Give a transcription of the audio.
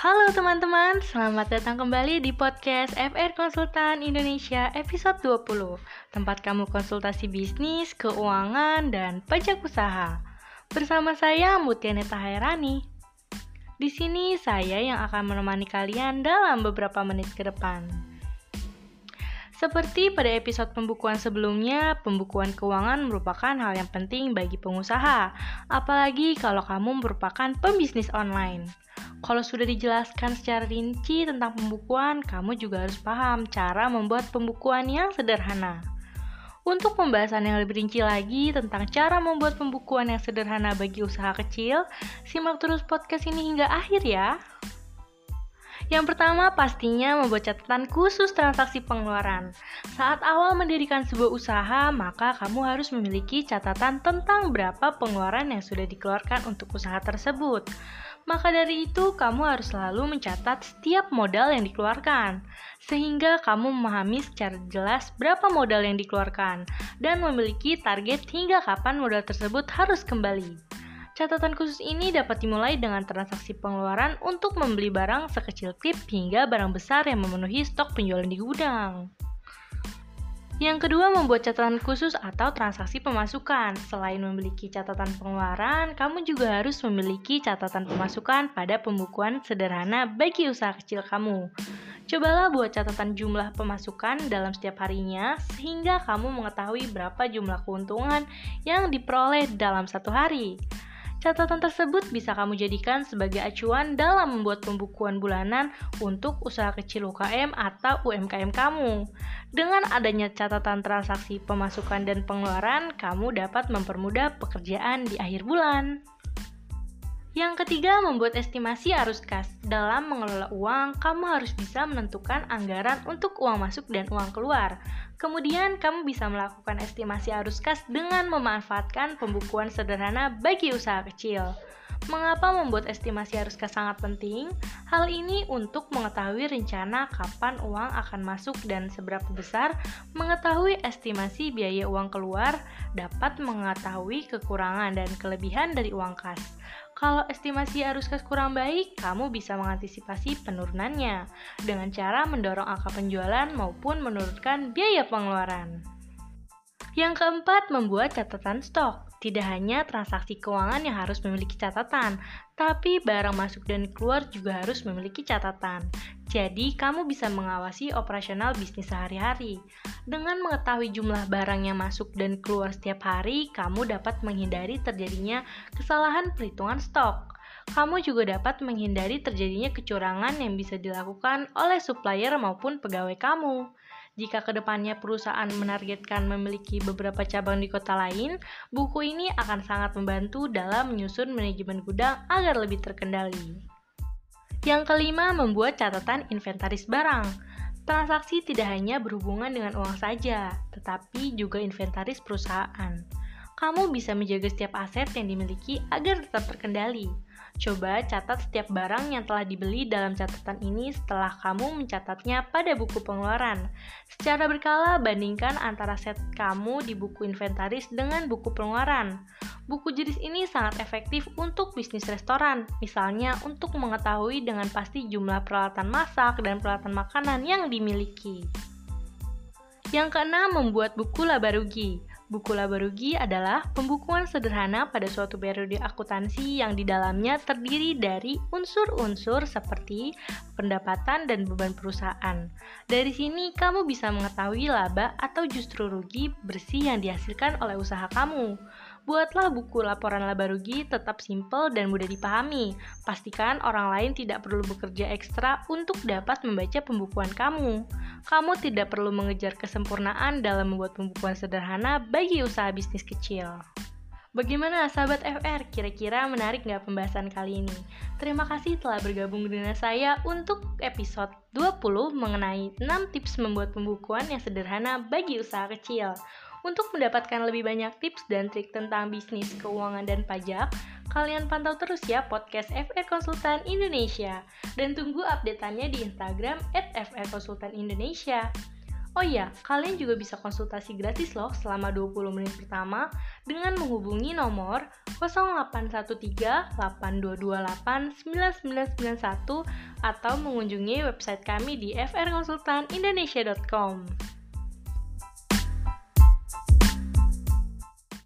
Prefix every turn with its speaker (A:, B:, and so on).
A: Halo teman-teman, selamat datang kembali di podcast FR Konsultan Indonesia episode 20 Tempat kamu konsultasi bisnis, keuangan, dan pajak usaha. Bersama saya Mutianeta Hairani. Di sini saya yang akan menemani kalian dalam beberapa menit ke depan seperti pada episode pembukuan sebelumnya, pembukuan keuangan merupakan hal yang penting bagi pengusaha, apalagi kalau kamu merupakan pembisnis online. Kalau sudah dijelaskan secara rinci tentang pembukuan, kamu juga harus paham cara membuat pembukuan yang sederhana. Untuk pembahasan yang lebih rinci lagi tentang cara membuat pembukuan yang sederhana bagi usaha kecil, simak terus podcast ini hingga akhir ya. Yang pertama pastinya membuat catatan khusus transaksi pengeluaran. Saat awal mendirikan sebuah usaha, maka kamu harus memiliki catatan tentang berapa pengeluaran yang sudah dikeluarkan untuk usaha tersebut. Maka dari itu, kamu harus selalu mencatat setiap modal yang dikeluarkan, sehingga kamu memahami secara jelas berapa modal yang dikeluarkan dan memiliki target hingga kapan modal tersebut harus kembali. Catatan khusus ini dapat dimulai dengan transaksi pengeluaran untuk membeli barang sekecil klip hingga barang besar yang memenuhi stok penjualan di gudang. Yang kedua, membuat catatan khusus atau transaksi pemasukan. Selain memiliki catatan pengeluaran, kamu juga harus memiliki catatan pemasukan pada pembukuan sederhana bagi usaha kecil kamu. Cobalah buat catatan jumlah pemasukan dalam setiap harinya, sehingga kamu mengetahui berapa jumlah keuntungan yang diperoleh dalam satu hari. Catatan tersebut bisa kamu jadikan sebagai acuan dalam membuat pembukuan bulanan untuk usaha kecil UKM atau UMKM kamu. Dengan adanya catatan transaksi pemasukan dan pengeluaran, kamu dapat mempermudah pekerjaan di akhir bulan. Yang ketiga, membuat estimasi arus kas. Dalam mengelola uang, kamu harus bisa menentukan anggaran untuk uang masuk dan uang keluar. Kemudian, kamu bisa melakukan estimasi arus kas dengan memanfaatkan pembukuan sederhana bagi usaha kecil. Mengapa membuat estimasi arus kas sangat penting? Hal ini untuk mengetahui rencana kapan uang akan masuk dan seberapa besar, mengetahui estimasi biaya uang keluar, dapat mengetahui kekurangan dan kelebihan dari uang kas. Kalau estimasi arus kas kurang baik, kamu bisa mengantisipasi penurunannya dengan cara mendorong angka penjualan maupun menurunkan biaya pengeluaran. Yang keempat, membuat catatan stok. Tidak hanya transaksi keuangan yang harus memiliki catatan, tapi barang masuk dan keluar juga harus memiliki catatan. Jadi, kamu bisa mengawasi operasional bisnis sehari-hari. Dengan mengetahui jumlah barang yang masuk dan keluar setiap hari, kamu dapat menghindari terjadinya kesalahan perhitungan stok. Kamu juga dapat menghindari terjadinya kecurangan yang bisa dilakukan oleh supplier maupun pegawai kamu. Jika ke depannya perusahaan menargetkan memiliki beberapa cabang di kota lain, buku ini akan sangat membantu dalam menyusun manajemen gudang agar lebih terkendali. Yang kelima, membuat catatan inventaris barang. Transaksi tidak hanya berhubungan dengan uang saja, tetapi juga inventaris perusahaan. Kamu bisa menjaga setiap aset yang dimiliki agar tetap terkendali Coba catat setiap barang yang telah dibeli dalam catatan ini setelah kamu mencatatnya pada buku pengeluaran. Secara berkala, bandingkan antara set kamu di buku inventaris dengan buku pengeluaran. Buku jenis ini sangat efektif untuk bisnis restoran, misalnya untuk mengetahui dengan pasti jumlah peralatan masak dan peralatan makanan yang dimiliki. Yang keenam, membuat buku laba rugi. Buku laba rugi adalah pembukuan sederhana pada suatu periode akuntansi yang di dalamnya terdiri dari unsur-unsur seperti pendapatan dan beban perusahaan. Dari sini kamu bisa mengetahui laba atau justru rugi bersih yang dihasilkan oleh usaha kamu. Buatlah buku laporan laba rugi tetap simpel dan mudah dipahami. Pastikan orang lain tidak perlu bekerja ekstra untuk dapat membaca pembukuan kamu. Kamu tidak perlu mengejar kesempurnaan dalam membuat pembukuan sederhana bagi usaha bisnis kecil. Bagaimana sahabat FR? Kira-kira menarik nggak pembahasan kali ini? Terima kasih telah bergabung dengan saya untuk episode 20 mengenai 6 tips membuat pembukuan yang sederhana bagi usaha kecil. Untuk mendapatkan lebih banyak tips dan trik tentang bisnis, keuangan, dan pajak, kalian pantau terus ya podcast FR Konsultan Indonesia. Dan tunggu updateannya di Instagram at FR Konsultan Indonesia. Oh iya, kalian juga bisa konsultasi gratis loh selama 20 menit pertama dengan menghubungi nomor 0813-8228-9991 atau mengunjungi website kami di frkonsultanindonesia.com.